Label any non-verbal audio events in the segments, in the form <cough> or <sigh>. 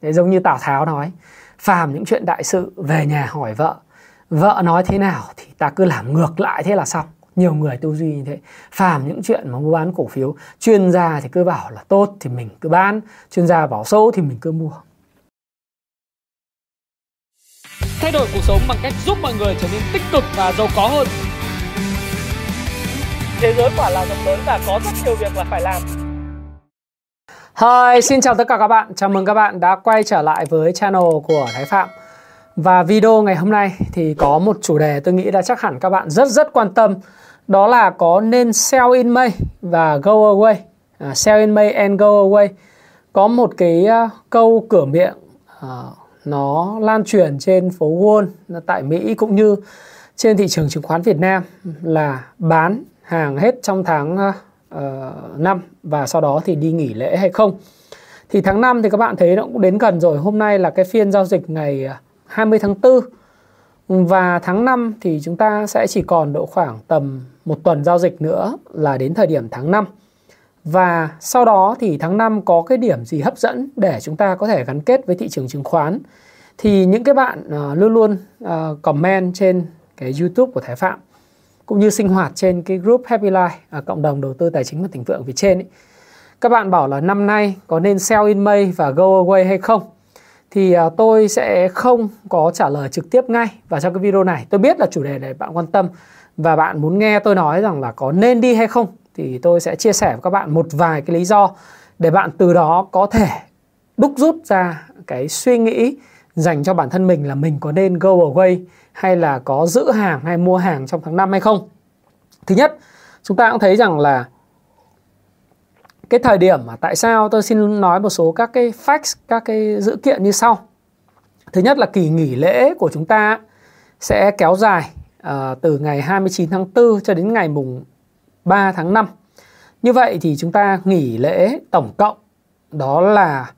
Đấy, giống như Tào Tháo nói, phàm những chuyện đại sự về nhà hỏi vợ, vợ nói thế nào thì ta cứ làm ngược lại thế là xong. Nhiều người tư duy như thế. Phàm những chuyện mà mua bán cổ phiếu, chuyên gia thì cứ bảo là tốt thì mình cứ bán, chuyên gia bảo xấu thì mình cứ mua. Thay đổi cuộc sống bằng cách giúp mọi người trở nên tích cực và giàu có hơn. Thế giới quả là rộng lớn và có rất nhiều việc là phải làm. Hi, xin chào tất cả các bạn. Chào mừng các bạn đã quay trở lại với channel của Thái Phạm. Và video ngày hôm nay thì có một chủ đề tôi nghĩ là chắc hẳn các bạn rất rất quan tâm. Đó là có nên sell in May và go away. À, sell in May and go away. Có một cái uh, câu cửa miệng uh, nó lan truyền trên phố Wall tại Mỹ cũng như trên thị trường chứng khoán Việt Nam là bán hàng hết trong tháng uh, uh, năm và sau đó thì đi nghỉ lễ hay không. Thì tháng 5 thì các bạn thấy nó cũng đến gần rồi. Hôm nay là cái phiên giao dịch ngày 20 tháng 4 và tháng 5 thì chúng ta sẽ chỉ còn độ khoảng tầm một tuần giao dịch nữa là đến thời điểm tháng 5. Và sau đó thì tháng 5 có cái điểm gì hấp dẫn để chúng ta có thể gắn kết với thị trường chứng khoán. Thì những cái bạn uh, luôn luôn uh, comment trên cái YouTube của Thái Phạm cũng như sinh hoạt trên cái group Happy Life ở cộng đồng đầu tư tài chính và thịnh vượng phía trên ấy. Các bạn bảo là năm nay có nên sell in May và go away hay không? Thì à, tôi sẽ không có trả lời trực tiếp ngay và trong cái video này tôi biết là chủ đề này bạn quan tâm và bạn muốn nghe tôi nói rằng là có nên đi hay không, thì tôi sẽ chia sẻ với các bạn một vài cái lý do để bạn từ đó có thể đúc rút ra cái suy nghĩ dành cho bản thân mình là mình có nên go away hay là có giữ hàng hay mua hàng trong tháng 5 hay không. Thứ nhất, chúng ta cũng thấy rằng là cái thời điểm mà tại sao tôi xin nói một số các cái facts, các cái dữ kiện như sau. Thứ nhất là kỳ nghỉ lễ của chúng ta sẽ kéo dài uh, từ ngày 29 tháng 4 cho đến ngày mùng 3 tháng 5. Như vậy thì chúng ta nghỉ lễ tổng cộng đó là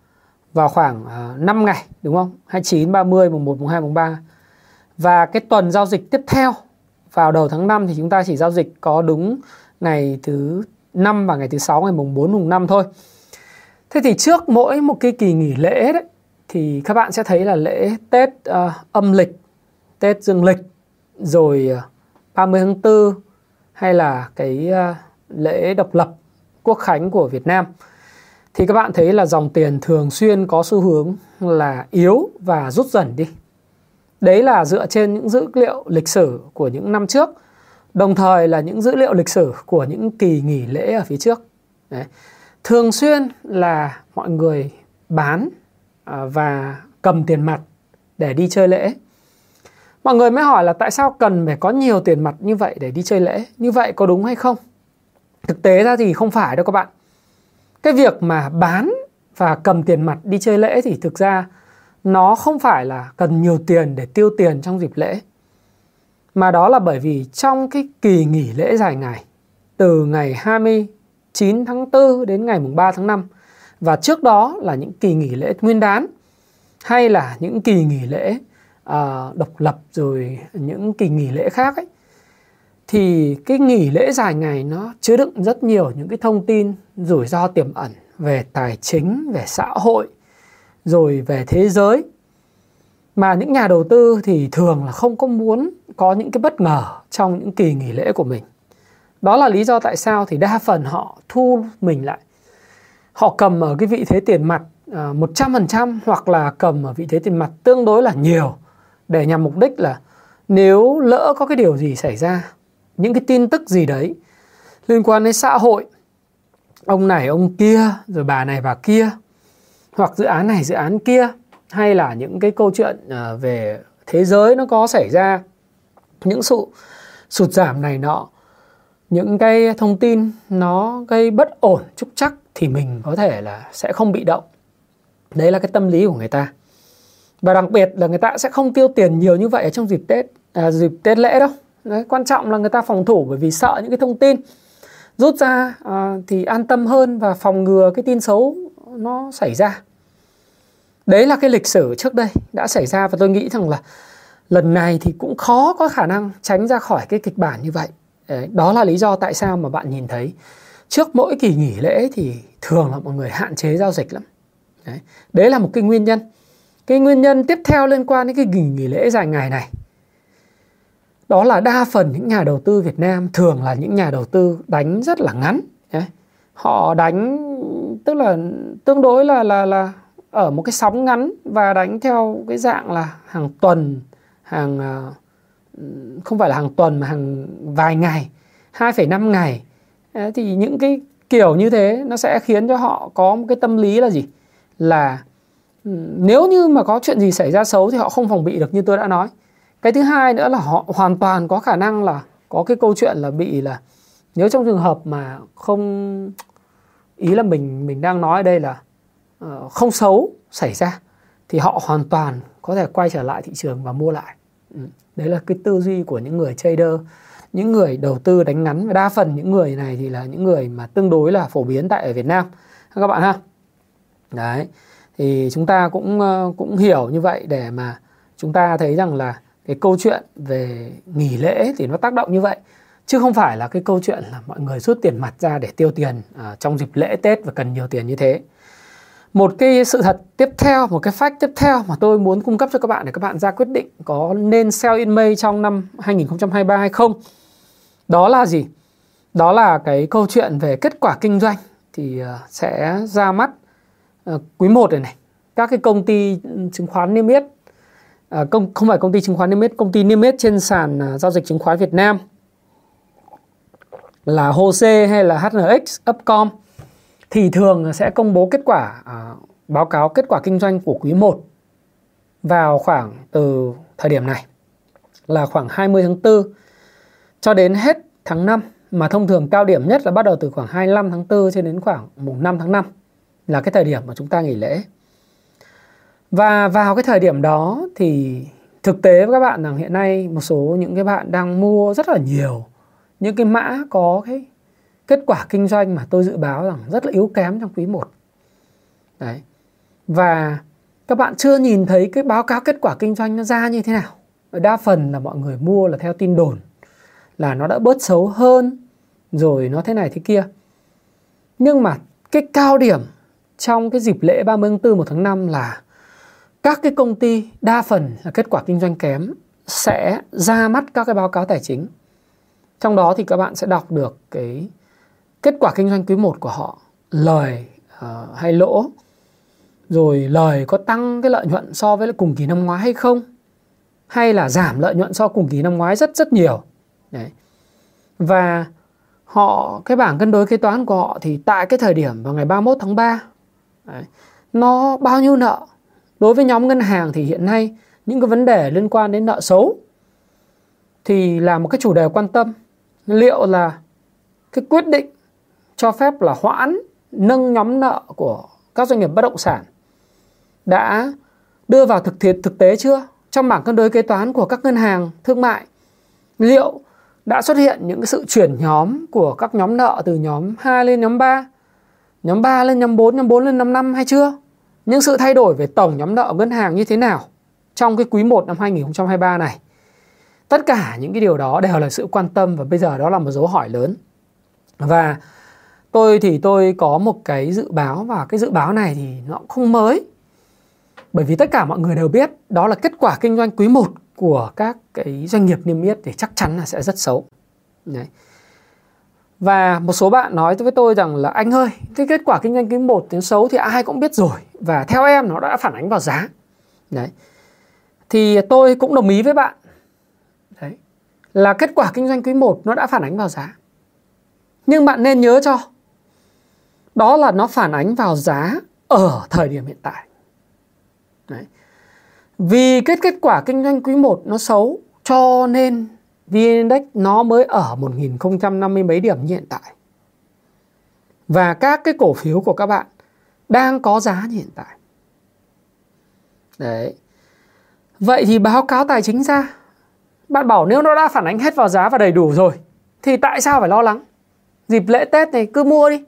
vào khoảng ờ, uh, 5 ngày đúng không? 29, 30, mùng 1, mùng 2, mùng 3 và cái tuần giao dịch tiếp theo vào đầu tháng 5 thì chúng ta chỉ giao dịch có đúng ngày thứ 5 và ngày thứ 6 ngày mùng 4 mùng 5 thôi. Thế thì trước mỗi một cái kỳ nghỉ lễ đấy thì các bạn sẽ thấy là lễ Tết uh, âm lịch, Tết dương lịch rồi ờ, 30 tháng 4 hay là cái uh, lễ độc lập quốc khánh của Việt Nam thì các bạn thấy là dòng tiền thường xuyên có xu hướng là yếu và rút dần đi Đấy là dựa trên những dữ liệu lịch sử của những năm trước, đồng thời là những dữ liệu lịch sử của những kỳ nghỉ lễ ở phía trước. Đấy. Thường xuyên là mọi người bán à, và cầm tiền mặt để đi chơi lễ. Mọi người mới hỏi là tại sao cần phải có nhiều tiền mặt như vậy để đi chơi lễ? Như vậy có đúng hay không? Thực tế ra thì không phải đâu các bạn. Cái việc mà bán và cầm tiền mặt đi chơi lễ thì thực ra nó không phải là cần nhiều tiền để tiêu tiền trong dịp lễ mà đó là bởi vì trong cái kỳ nghỉ lễ dài ngày từ ngày 29 tháng 4 đến ngày mùng 3 tháng 5 và trước đó là những kỳ nghỉ lễ nguyên đán hay là những kỳ nghỉ lễ uh, độc lập rồi những kỳ nghỉ lễ khác ấy thì cái nghỉ lễ dài ngày nó chứa đựng rất nhiều những cái thông tin rủi ro tiềm ẩn về tài chính về xã hội rồi về thế giới mà những nhà đầu tư thì thường là không có muốn có những cái bất ngờ trong những kỳ nghỉ lễ của mình. Đó là lý do tại sao thì đa phần họ thu mình lại. Họ cầm ở cái vị thế tiền mặt à, 100% hoặc là cầm ở vị thế tiền mặt tương đối là nhiều để nhằm mục đích là nếu lỡ có cái điều gì xảy ra, những cái tin tức gì đấy liên quan đến xã hội, ông này ông kia rồi bà này bà kia hoặc dự án này dự án kia hay là những cái câu chuyện à, về thế giới nó có xảy ra những sự sụt giảm này nọ những cái thông tin nó gây bất ổn trúc chắc thì mình có thể là sẽ không bị động. Đấy là cái tâm lý của người ta. Và đặc biệt là người ta sẽ không tiêu tiền nhiều như vậy ở trong dịp tết à, dịp tết lễ đâu. Đấy, quan trọng là người ta phòng thủ bởi vì sợ những cái thông tin rút ra à, thì an tâm hơn và phòng ngừa cái tin xấu nó xảy ra đấy là cái lịch sử trước đây đã xảy ra và tôi nghĩ rằng là lần này thì cũng khó có khả năng tránh ra khỏi cái kịch bản như vậy đấy, đó là lý do tại sao mà bạn nhìn thấy trước mỗi kỳ nghỉ lễ thì thường là mọi người hạn chế giao dịch lắm Đấy. Đấy là một cái nguyên nhân. Cái nguyên nhân tiếp theo liên quan đến cái nghỉ nghỉ lễ dài ngày này. Đó là đa phần những nhà đầu tư Việt Nam thường là những nhà đầu tư đánh rất là ngắn. Đấy. Họ đánh tức là tương đối là là là ở một cái sóng ngắn và đánh theo cái dạng là hàng tuần, hàng ờ, không phải là hàng tuần mà hàng vài ngày, 2,5 ngày. Thì những cái kiểu như thế nó sẽ khiến cho họ có một cái tâm lý là gì? Là ừ, nếu như mà có chuyện gì xảy ra xấu thì họ không phòng bị được như tôi đã nói cái thứ hai nữa là họ hoàn toàn có khả năng là có cái câu chuyện là bị là nếu trong trường hợp mà không ý là mình mình đang nói ở đây là Ờ, không xấu xảy ra thì họ hoàn toàn có thể quay trở lại thị trường và mua lại. Ừ, đấy là cái tư duy của những người trader. Những người đầu tư đánh ngắn và đa phần những người này thì là những người mà tương đối là phổ biến tại ở Việt Nam. Các bạn ha? Đấy thì chúng ta cũng ờ, cũng hiểu như vậy để mà chúng ta thấy rằng là cái câu chuyện về nghỉ lễ thì nó tác động như vậy. Chứ không phải là cái câu chuyện là mọi người rút tiền mặt ra để tiêu tiền uh, trong dịp lễ Tết và cần nhiều tiền như thế. Một cái sự thật tiếp theo, một cái fact tiếp theo mà tôi muốn cung cấp cho các bạn để các bạn ra quyết định có nên sell in May trong năm 2023 hay không. Đó là gì? Đó là cái câu chuyện về kết quả kinh doanh thì ờ, sẽ ra mắt ờ, quý 1 này này. Các cái công ty chứng khoán niêm yết à, ờ, công không phải công ty chứng khoán niêm yết công ty niêm yết trên sàn à, giao dịch chứng khoán Việt Nam là HOSE hay là HNX Upcom thì thường sẽ công bố kết quả à, báo cáo kết quả kinh doanh của quý 1 vào khoảng từ thời điểm này là khoảng 20 tháng 4 cho đến hết tháng 5 mà thông thường cao điểm nhất là bắt đầu từ khoảng 25 tháng 4 cho đến khoảng mùng 5 tháng 5 là cái thời điểm mà chúng ta nghỉ lễ. Và vào cái thời điểm đó thì thực tế với các bạn rằng hiện nay một số những cái bạn đang mua rất là nhiều những cái mã có cái kết quả kinh doanh mà tôi dự báo rằng rất là yếu kém trong quý 1. Đấy. Và các bạn chưa nhìn thấy cái báo cáo kết quả kinh doanh nó ra như thế nào. Đa phần là mọi người mua là theo tin đồn, là nó đã bớt xấu hơn, rồi nó thế này thế kia. Nhưng mà cái cao điểm trong cái dịp lễ 30 tháng 4 1 tháng 5 là các cái công ty, đa phần là kết quả kinh doanh kém, sẽ ra mắt các cái báo cáo tài chính. Trong đó thì các bạn sẽ đọc được cái kết quả kinh doanh quý 1 của họ, lời uh, hay lỗ, rồi lời có tăng cái lợi nhuận so với cùng kỳ năm ngoái hay không, hay là giảm lợi nhuận so cùng kỳ năm ngoái rất rất nhiều. Đấy. Và họ cái bảng cân đối kế toán của họ thì tại cái thời điểm vào ngày 31 tháng 3 đấy, nó bao nhiêu nợ Đối với nhóm ngân hàng thì hiện nay những cái vấn đề liên quan đến nợ xấu thì là một cái chủ đề quan tâm. Liệu là cái quyết định cho phép là hoãn nâng nhóm nợ của các doanh nghiệp bất động sản đã đưa vào thực thiệt thực tế chưa trong bảng cân đối kế toán của các ngân hàng thương mại, liệu đã xuất hiện những cái sự chuyển nhóm của các nhóm nợ từ nhóm 2 lên nhóm 3 nhóm 3 lên nhóm 4 nhóm 4 lên nhóm 5 hay chưa những sự thay đổi về tổng nhóm nợ ngân hàng như thế nào trong cái quý 1 năm 2023 này. Tất cả những cái điều đó đều là sự quan tâm và bây giờ đó là một dấu hỏi lớn. Và tôi thì tôi có một cái dự báo và cái dự báo này thì nó cũng không mới. Bởi vì tất cả mọi người đều biết đó là kết quả kinh doanh quý 1 của các cái doanh nghiệp niêm yết thì chắc chắn là sẽ rất xấu. Đấy. Và một số bạn nói với tôi rằng là anh ơi, cái kết quả kinh doanh quý 1 tiếng xấu thì ai cũng biết rồi và theo em nó đã phản ánh vào giá. Đấy. Thì tôi cũng đồng ý với bạn. Đấy. Là kết quả kinh doanh quý 1 nó đã phản ánh vào giá. Nhưng bạn nên nhớ cho đó là nó phản ánh vào giá ở thời điểm hiện tại. Đấy. Vì kết kết quả kinh doanh quý 1 nó xấu cho nên VN Index nó mới ở 1050 mấy điểm như hiện tại. Và các cái cổ phiếu của các bạn đang có giá như hiện tại. Đấy. Vậy thì báo cáo tài chính ra bạn bảo nếu nó đã phản ánh hết vào giá và đầy đủ rồi thì tại sao phải lo lắng? Dịp lễ Tết này cứ mua đi,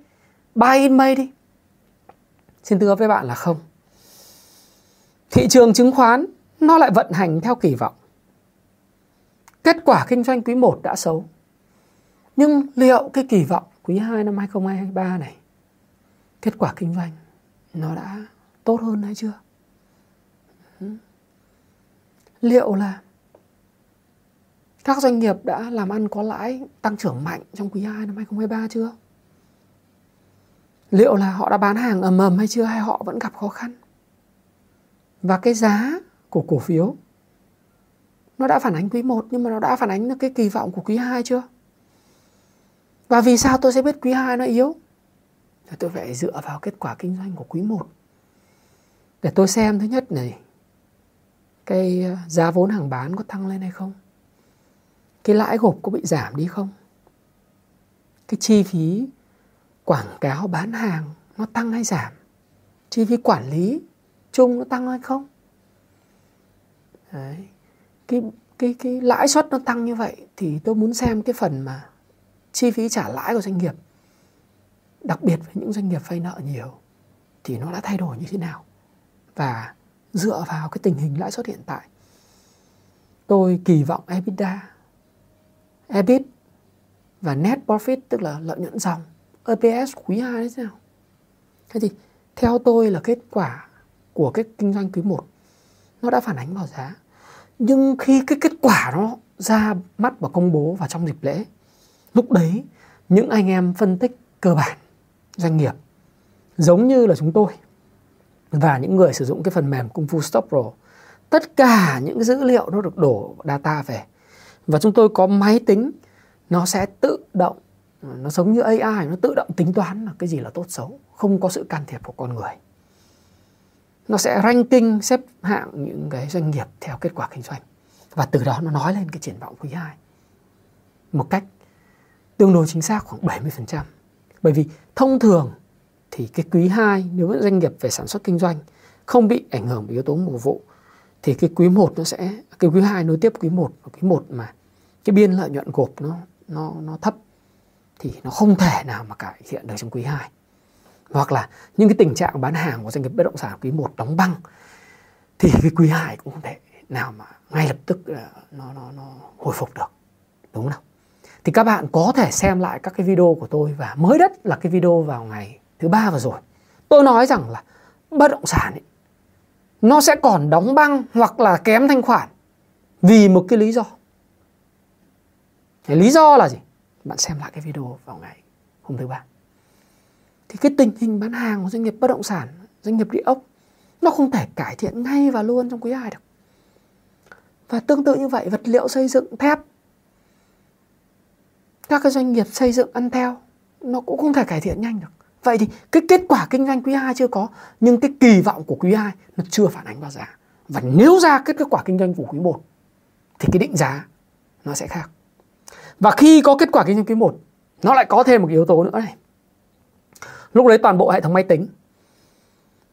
buy in May đi. Xin thưa với bạn là không. Thị trường chứng khoán, nó lại vận hành theo kỳ vọng. Kết quả kinh doanh quý 1 đã xấu. Nhưng liệu cái kỳ vọng quý 2 năm 2023 này, kết quả kinh doanh nó đã tốt hơn hay chưa liệu là các doanh nghiệp đã làm ăn có lãi tăng trưởng mạnh trong quý 2 năm 2023 chưa? Liệu là họ đã bán hàng ầm ầm hay chưa hay họ vẫn gặp khó khăn? Và cái giá của cổ phiếu, nó đã phản ánh quý 1 nhưng mà nó đã phản ánh được cái kỳ vọng của quý 2 chưa? Và vì sao tôi sẽ biết quý 2 nó yếu? Thì tôi phải dựa vào kết quả kinh doanh của quý 1. Để tôi xem thứ nhất này, cái ờ, giá vốn hàng bán có tăng lên hay không? Cái lãi gộp có bị giảm đi không? Cái chi phí quảng cáo bán hàng nó tăng hay giảm? Chi phí quản lý chung nó tăng hay không? Đấy. Cái cái cái lãi suất nó tăng như vậy thì tôi muốn xem cái phần mà chi phí trả lãi của doanh nghiệp, đặc biệt với những doanh nghiệp vay nợ nhiều, thì nó đã thay đổi như thế nào và dựa vào cái tình hình lãi suất hiện tại, tôi kỳ vọng EBITDA, EBIT và net profit, tức là lợi nhuận dòng EPS quý 2 thế nào thế thì theo tôi là kết quả của cái kinh doanh quý 1 nó đã phản ánh vào giá. Nhưng khi cái kết quả nó ra mắt và công bố vào trong dịp lễ, lúc đấy những anh em phân tích cơ bản, doanh nghiệp giống như là chúng tôi và những người sử dụng cái phần mềm Kung Fu Stop Pro, tất cả những dữ liệu nó được đổ data về. Và chúng tôi có máy tính, nó sẽ tự động nó giống như AI nó tự động tính toán là cái gì là tốt xấu, không có sự can thiệp của con người. Nó sẽ ranking, xếp hạng những cái doanh nghiệp theo kết quả kinh doanh. Và từ đó nó nói lên cái triển vọng quý 2 một cách tương đối chính xác khoảng 70%. Bởi vì thông thường thì cái quý 2 nếu doanh nghiệp về sản xuất kinh doanh không bị ảnh hưởng bởi yếu tố mùa vụ, thì cái quý 1 nó sẽ, cái quý 2 nối tiếp quý 1 và quý 1 mà cái biên lợi nhuận gộp nó nó nó thấp thì nó không thể nào mà cải thiện được trong quý 2. Hoặc là những cái tình trạng bán hàng của doanh nghiệp bất động sản quý 1 đóng băng thì cái quý 2 cũng không thể nào mà ngay lập tức ờ, nó nó nó hồi phục được. Đúng không? thì các bạn có thể xem lại các cái video của tôi và mới đất là cái video vào ngày thứ ba vừa rồi tôi nói rằng là bất động sản ấy, nó sẽ còn đóng băng hoặc là kém thanh khoản vì một cái lý do cái lý do là gì bạn xem lại cái video vào ngày hôm thứ ba. Thì cái tình hình bán hàng của doanh nghiệp bất động sản, doanh nghiệp địa ốc, nó không thể cải thiện ngay và luôn trong quý 2 được. Và tương tự như vậy, vật liệu xây dựng, thép, các cái doanh nghiệp xây dựng ăn theo, nó cũng không thể cải thiện nhanh được. Vậy thì cái kết quả kinh doanh quý 2 chưa có, nhưng cái kỳ vọng của quý 2 nó chưa phản ánh vào giá. Và nếu ra kết kết quả kinh doanh của quý 1 thì cái định giá nó sẽ khác và khi có kết quả kinh doanh quý 1 nó lại có thêm một yếu tố nữa này lúc đấy toàn bộ hệ thống máy tính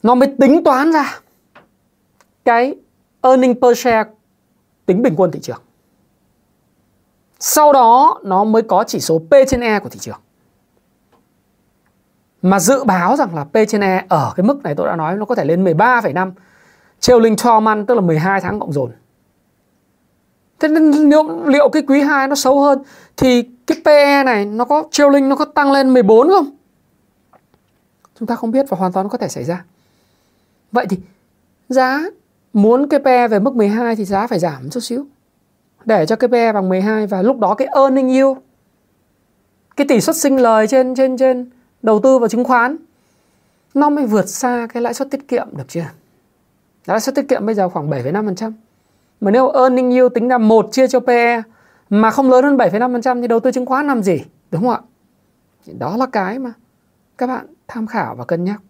nó mới tính toán ra cái earning per share tính bình quân thị trường sau đó nó mới có chỉ số P trên E của thị trường. Mà dự báo rằng là P trên E ở cái mức này tôi đã nói nó có thể lên 13,5 trailing 12 month tức là 12 tháng cộng dồn. Thế nên nếu, liệu cái quý 2 nó xấu hơn thì cái PE này nó có trailing nó có tăng lên 14 không? Chúng ta không biết và hoàn toàn nó có thể xảy ra. Vậy thì giá muốn cái PE về mức 12 thì giá phải giảm chút xíu để cho cái PE bằng 12 và lúc đó cái earning yield cái tỷ suất sinh lời trên trên trên đầu tư vào chứng khoán nó mới vượt xa cái lãi suất tiết kiệm được chưa? Lãi suất tiết kiệm bây giờ khoảng 7,5%. Mà nếu earning yield tính ra 1 chia cho PE mà không lớn hơn 7,5% thì đầu tư chứng khoán làm gì? Đúng không ạ? Đó là cái mà các bạn tham khảo và cân nhắc.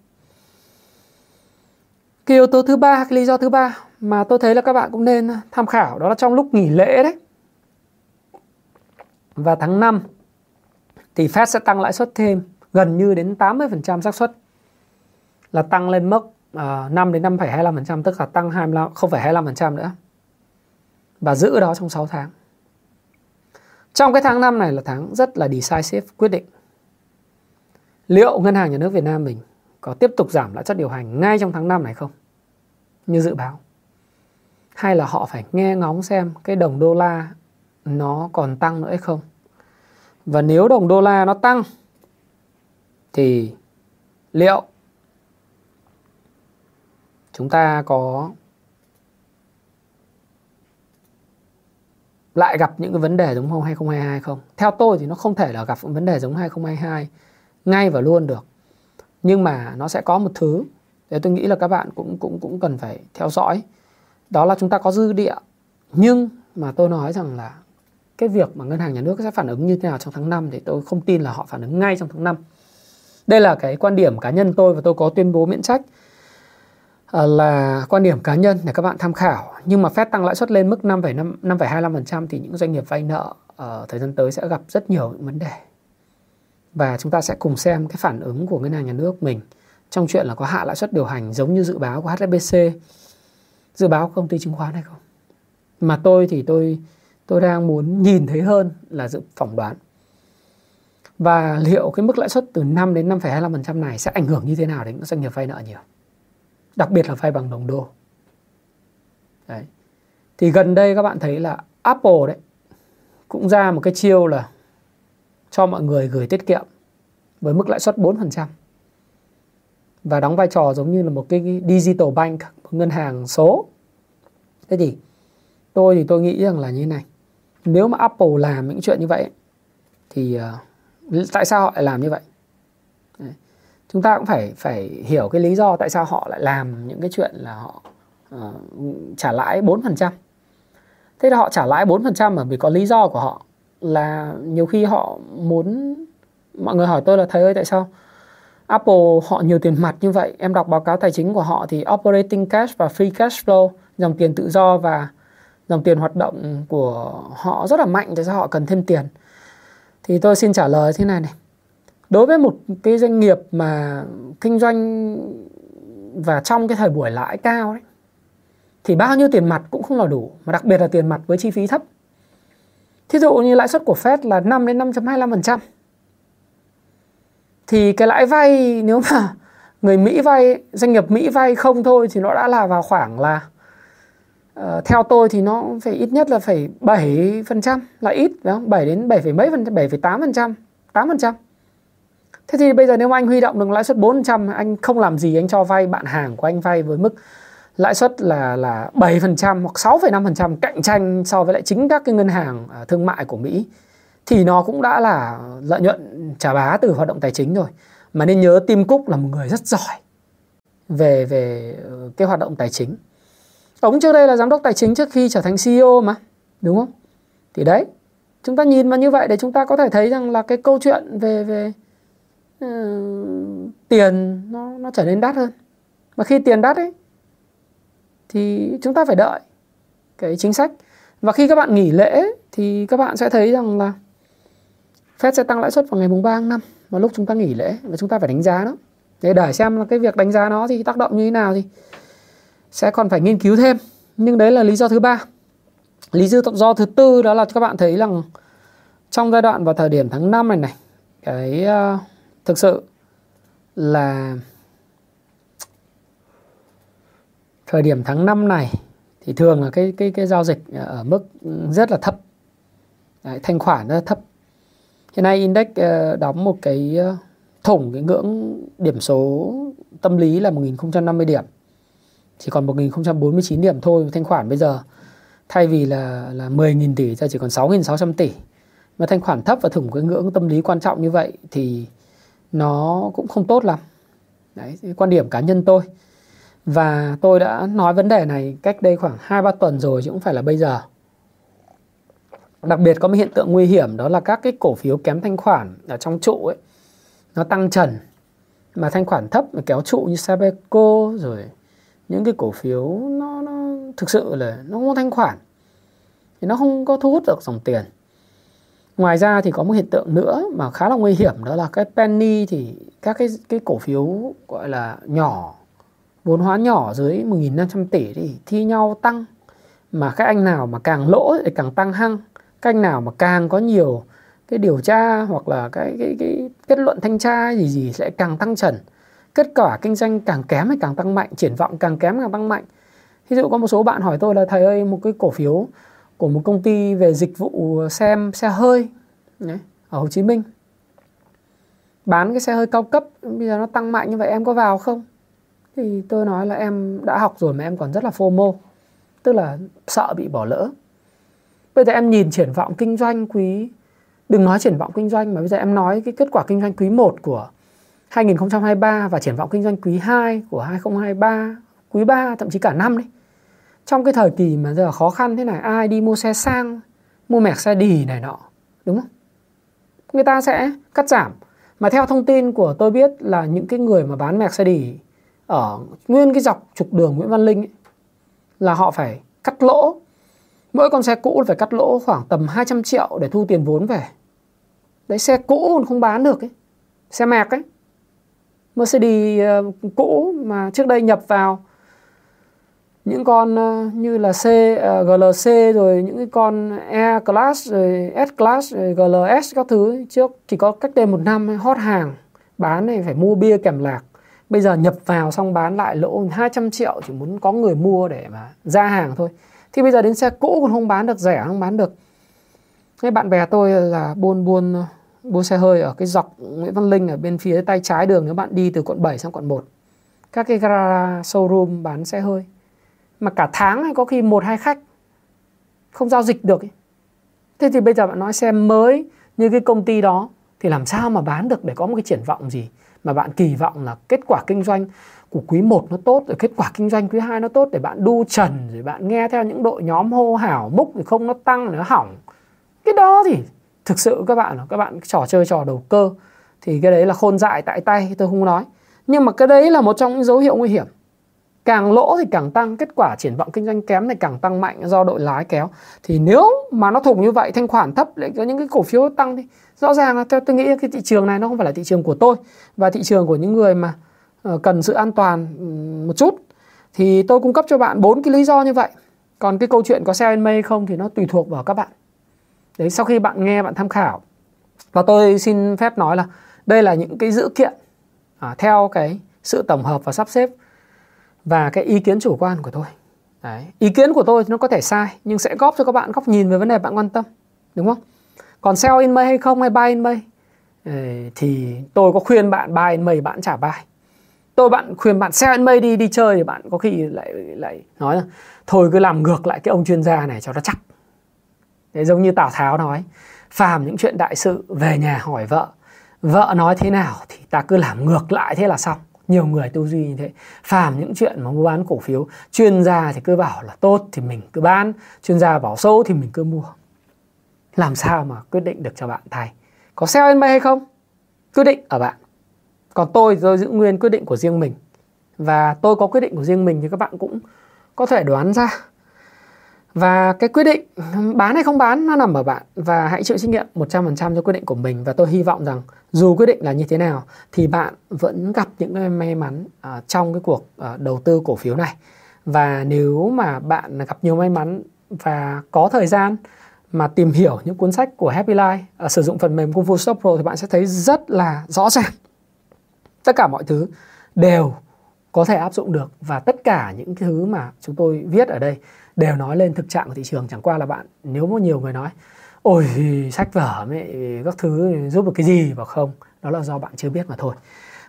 Cái yếu tố thứ ba, cái lý do thứ ba mà tôi thấy là các bạn cũng nên tham khảo đó là trong lúc nghỉ lễ đấy. Và tháng 5 thì Fed sẽ tăng lãi suất thêm gần như đến 80% xác suất là tăng lên mức uh, 5 đến 5,25% tức là tăng 25 0,25% nữa. Và giữ đó trong 6 tháng. Trong cái tháng 5 này là tháng rất là decisive quyết định. Liệu ngân hàng nhà nước Việt Nam mình có tiếp tục giảm lãi suất điều hành ngay trong tháng 5 này không? Như dự báo hay là họ phải nghe ngóng xem cái đồng đô la nó còn tăng nữa hay không và nếu đồng đô la nó tăng, thì liệu chúng ta có lại gặp những cái vấn đề giống 2022 không? Theo tôi thì nó không thể là gặp vấn đề giống 2022 ngay và luôn được. Nhưng mà nó sẽ có một thứ để tôi nghĩ là các bạn cũng cũng cũng cần phải theo dõi. Đó là chúng ta có dư địa. Nhưng mà tôi nói rằng là cái việc mà ngân hàng nhà nước sẽ phản ứng như thế nào trong tháng 5 thì tôi không tin là họ phản ứng ngay trong tháng 5. Đây là cái quan điểm cá nhân tôi và tôi có tuyên bố miễn trách Ờ, là quan điểm cá nhân để các bạn tham khảo. Nhưng mà Fed tăng lãi suất lên mức 5,5 5,25% thì những doanh nghiệp vay nợ ở thời gian tới sẽ gặp rất nhiều những vấn đề. Và chúng ta sẽ cùng xem cái phản ứng của ngân hàng nhà nước mình trong chuyện là có hạ lãi suất điều hành giống như dự báo của HSBC, dự báo của công ty chứng khoán hay không. Mà tôi thì tôi tôi đang muốn nhìn thấy hơn là dự phỏng đoán. Và liệu cái mức lãi suất từ 5 đến 5,25% này sẽ ảnh hưởng như thế nào đến các doanh nghiệp vay nợ nhiều? Đặc biệt là vay bằng đồng đô. Đấy. Thì gần đây các bạn thấy là Apple đấy cũng ra một cái chiêu là cho mọi người gửi tiết kiệm với mức lãi suất 4% và đóng vai trò giống như là một cái digital bank, một ngân hàng số. Thế thì tôi thì tôi nghĩ rằng là như thế này. Nếu mà Apple làm những chuyện như vậy thì uh, tại sao họ lại làm như vậy? Chúng ta cũng phải phải hiểu cái lý do tại sao họ lại làm những cái chuyện là họ uh, trả lãi 4%. Thế là họ trả lãi 4% bởi vì có lý do của họ là nhiều khi họ muốn mọi người hỏi tôi là thầy ơi tại sao Apple họ nhiều tiền mặt như vậy? Em đọc báo cáo tài chính của họ thì operating cash và free cash flow dòng tiền tự do và dòng tiền hoạt động của họ rất là mạnh tại sao họ cần thêm tiền? Thì tôi xin trả lời thế này này đối với một cái doanh nghiệp mà kinh doanh và trong cái thời buổi lãi cao đấy thì bao nhiêu tiền mặt cũng không là đủ mà đặc biệt là tiền mặt với chi phí thấp thí dụ như lãi suất của Fed là 5 đến 5.25% thì cái lãi vay nếu mà <laughs> người Mỹ vay doanh nghiệp Mỹ vay không thôi thì nó đã là vào khoảng là uh, theo tôi thì nó phải ít nhất là phải 7% là ít đúng không? 7 đến 7, mấy phần 7,8%, 8%. Thế thì bây giờ nếu mà anh huy động được lãi suất 4%, anh không làm gì anh cho vay bạn hàng của anh vay với mức lãi suất là là 7% hoặc 6,5% cạnh tranh so với lại chính các cái ngân hàng à, thương mại của Mỹ thì nó cũng đã là lợi nhuận trả bá từ hoạt động tài chính rồi. Mà nên nhớ Tim Cook là một người rất giỏi về về ờ, cái hoạt động tài chính. Ông trước đây là giám đốc tài chính trước khi trở thành CEO mà đúng không? Thì đấy chúng ta nhìn vào như vậy để chúng ta có thể thấy rằng là cái câu chuyện về về uh, Ờ, tiền nó nó trở nên đắt hơn mà khi tiền đắt ấy thì chúng ta phải đợi cái chính sách và khi các bạn nghỉ lễ thì các bạn sẽ thấy rằng là Fed sẽ tăng lãi suất vào ngày mùng 3 tháng 5 vào lúc chúng ta nghỉ lễ và chúng ta phải đánh giá nó. Để để xem là cái việc đánh giá nó thì tác động như thế nào thì sẽ còn phải nghiên cứu thêm. Nhưng đấy là lý do thứ ba. Lý do thứ tư đó là các bạn thấy rằng trong giai đoạn vào thời điểm tháng 5 này này cái uh, thực sự là thời điểm tháng 5 này thì thường là cái cái cái giao dịch ở mức rất là thấp. Đấy, thanh khoản rất là thấp Hiện nay index ờ, đóng một cái ờ, thủng cái ngưỡng điểm số tâm lý là 1050 điểm. Chỉ còn 1049 điểm thôi thanh khoản bây giờ thay vì là là 10.000 tỷ ra chỉ còn 6.600 tỷ. Mà thanh khoản thấp và thủng cái ngưỡng tâm lý quan trọng như vậy thì nó cũng không tốt lắm. Đấy, quan điểm cá nhân tôi. Và tôi đã nói vấn đề này cách đây khoảng 2-3 tuần rồi chứ không phải là bây giờ. Đặc biệt có một hiện tượng nguy hiểm đó là các cái cổ phiếu kém thanh khoản ở trong trụ ấy nó tăng trần mà thanh khoản thấp mà kéo trụ như Sabeco rồi những cái cổ phiếu nó nó thực sự là nó không có thanh khoản thì nó không có thu hút được dòng tiền. Ngoài ra thì có một hiện tượng nữa mà khá là nguy hiểm, đó là cái penny thì các cái cái cổ phiếu gọi là nhỏ, vốn hóa nhỏ dưới 1.500 tỷ thì thi nhau tăng. Mà các anh nào mà càng lỗ thì càng tăng hăng. Các anh nào mà càng có nhiều cái điều tra hoặc là cái cái cái kết luận thanh tra gì gì sẽ càng tăng trần. Kết quả kinh doanh càng kém thì càng tăng mạnh, triển vọng càng kém càng tăng mạnh. Ví dụ có một số bạn hỏi tôi là, thầy ơi, một cái cổ phiếu của một công ty về dịch vụ xem xe hơi đấy, ở Hồ Chí Minh. Bán cái xe hơi cao cấp bây giờ nó tăng mạnh như vậy em có vào không? Thì tôi nói là em đã học rồi mà em còn rất là FOMO tức là sợ bị bỏ lỡ. Bây giờ em nhìn triển vọng kinh doanh quý đừng nói triển vọng kinh doanh mà bây giờ em nói cái kết quả kinh doanh quý 1 của 2023 và triển vọng kinh doanh quý 2 của 2023 quý 3 thậm chí cả năm đấy trong cái thời kỳ mà giờ khó khăn thế này ai đi mua xe sang mua mẹc xe đì này nọ đúng không? Người ta sẽ cắt giảm. Mà theo thông tin của tôi biết là những cái người mà bán mẹc xe đì ở nguyên cái dọc trục đường Nguyễn Văn Linh ấy, là họ phải cắt lỗ. Mỗi con xe cũ phải cắt lỗ khoảng tầm 200 triệu để thu tiền vốn về. Đấy xe cũ còn không bán được ấy xe mẹc ấy. Mercedes ờ, cũ mà trước đây nhập vào những con ờ, như là C ờ, GLC rồi những cái con E class rồi S class rồi GLS các thứ trước chỉ có cách đây một năm hot hàng, bán này phải mua bia kèm lạc. Bây giờ nhập vào xong bán lại lỗ 200 triệu, chỉ muốn có người mua để mà ra hàng thôi. Thì bây giờ đến xe cũ còn không bán được, rẻ không bán được. Cái bạn bè tôi là buôn buôn buôn xe hơi ở cái dọc Nguyễn Văn Linh ở bên phía tay trái đường, nếu bạn đi từ quận 7 sang quận 1 các cái gara showroom bán xe hơi mà cả tháng hay có khi một hai khách không giao dịch được ấy. thế thì bây giờ bạn nói xem mới như cái công ty đó thì làm sao mà bán được để có một cái triển vọng gì mà bạn kỳ vọng là kết quả kinh doanh của quý 1 nó tốt, rồi kết quả kinh doanh quý 2 nó tốt để bạn đu trần, rồi bạn nghe theo những đội nhóm hô hào, múc thì không nó tăng, nó hỏng. Cái đó thì thực sự các bạn các bạn trò chơi trò đầu cơ. Thì cái đấy là khôn dại tại tay, tôi không nói. Nhưng mà cái đấy là một trong những dấu hiệu nguy hiểm càng lỗ thì càng tăng kết quả triển vọng kinh doanh kém thì càng tăng mạnh do đội lái kéo. Thì nếu mà nó thủng như vậy thanh khoản thấp lại có những cái cổ phiếu tăng thì rõ ràng là theo tôi nghĩ cái thị trường này nó không phải là thị trường của tôi và thị trường của những người mà ờ, cần sự an toàn một chút. Thì tôi cung cấp cho bạn bốn cái lý do như vậy. Còn cái câu chuyện có sell in May không thì nó tùy thuộc vào các bạn. Đấy sau khi bạn nghe bạn tham khảo. Và tôi xin phép nói là đây là những cái dữ kiện à, theo cái sự tổng hợp và sắp xếp và cái ý kiến chủ quan của tôi. Đấy ý kiến của tôi nó có thể sai nhưng sẽ góp cho các bạn góc nhìn về vấn đề bạn quan tâm đúng không? Còn sell in May hay không hay buy in May? Thì tôi có khuyên bạn buy in May bạn trả buy. Tôi bạn khuyên bạn sell in May đi đi chơi thì bạn có khi lại lại nói là thôi cứ làm ngược lại cái ông chuyên gia này cho nó chắc. Đấy, giống như Tào Tháo nói phàm những chuyện đại sự về nhà hỏi vợ vợ nói thế nào thì ta cứ làm ngược lại thế là xong nhiều người tư duy như thế. Phàm những chuyện mà mua bán cổ phiếu, chuyên gia thì cứ bảo là tốt thì mình cứ bán, chuyên gia bảo xấu thì mình cứ mua. Làm sao mà quyết định được cho bạn thay có sell in bay hay không? Quyết định ở bạn. Còn tôi tôi giữ nguyên quyết định của riêng mình. Và tôi có quyết định của riêng mình thì các bạn cũng có thể đoán ra và cái quyết định bán hay không bán nó nằm ở bạn. Và hãy chịu trách nhiệm 100% cho quyết định của mình. Và tôi hy vọng rằng dù quyết định là như thế nào thì bạn vẫn gặp những cái may mắn uh, trong cái cuộc uh, đầu tư cổ phiếu này. Và nếu mà bạn gặp nhiều may mắn và có thời gian mà tìm hiểu những cuốn sách của Happy Life uh, sử dụng phần mềm Kung Fu Stop Pro thì bạn sẽ thấy rất là rõ ràng. Tất cả mọi thứ đều có thể áp dụng được. Và tất cả những thứ mà chúng tôi viết ở đây đều nói lên thực trạng của thị trường chẳng qua là bạn nếu có nhiều người nói ôi sách vở mẹ các thứ giúp được cái gì và không đó là do bạn chưa biết mà thôi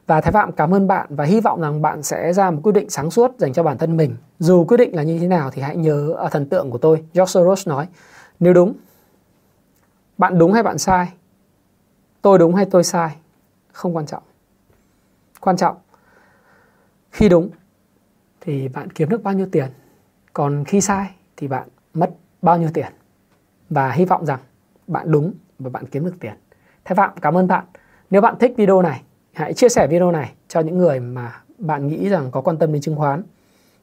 và Thái Phạm cảm ơn bạn và hy vọng rằng bạn sẽ ra một quyết định sáng suốt dành cho bản thân mình. Dù quyết định là như thế nào thì hãy nhớ ở thần tượng của tôi, George Soros nói, nếu đúng, bạn đúng hay bạn sai, tôi đúng hay tôi sai, không quan trọng. Quan trọng, khi đúng thì bạn kiếm được bao nhiêu tiền còn khi sai thì bạn mất bao nhiêu tiền và hy vọng rằng bạn đúng và bạn kiếm được tiền Thái Phạm cảm ơn bạn nếu bạn thích video này hãy chia sẻ video này cho những người mà bạn nghĩ rằng có quan tâm đến chứng khoán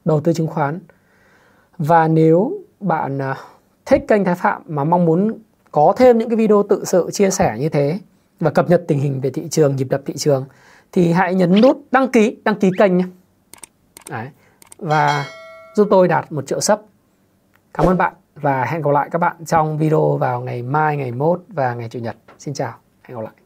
đầu tư chứng khoán và nếu bạn à, thích kênh Thái Phạm mà mong muốn có thêm những cái video tự sự chia sẻ như thế và cập nhật tình hình về thị trường, nhịp đập thị trường thì hãy nhấn nút đăng ký, đăng ký kênh nhé. Đấy. Và giúp tôi đạt một triệu sub. Cảm ơn bạn và hẹn gặp lại các bạn trong video vào ngày mai, ngày mốt và ngày Chủ nhật. Xin chào, hẹn gặp lại.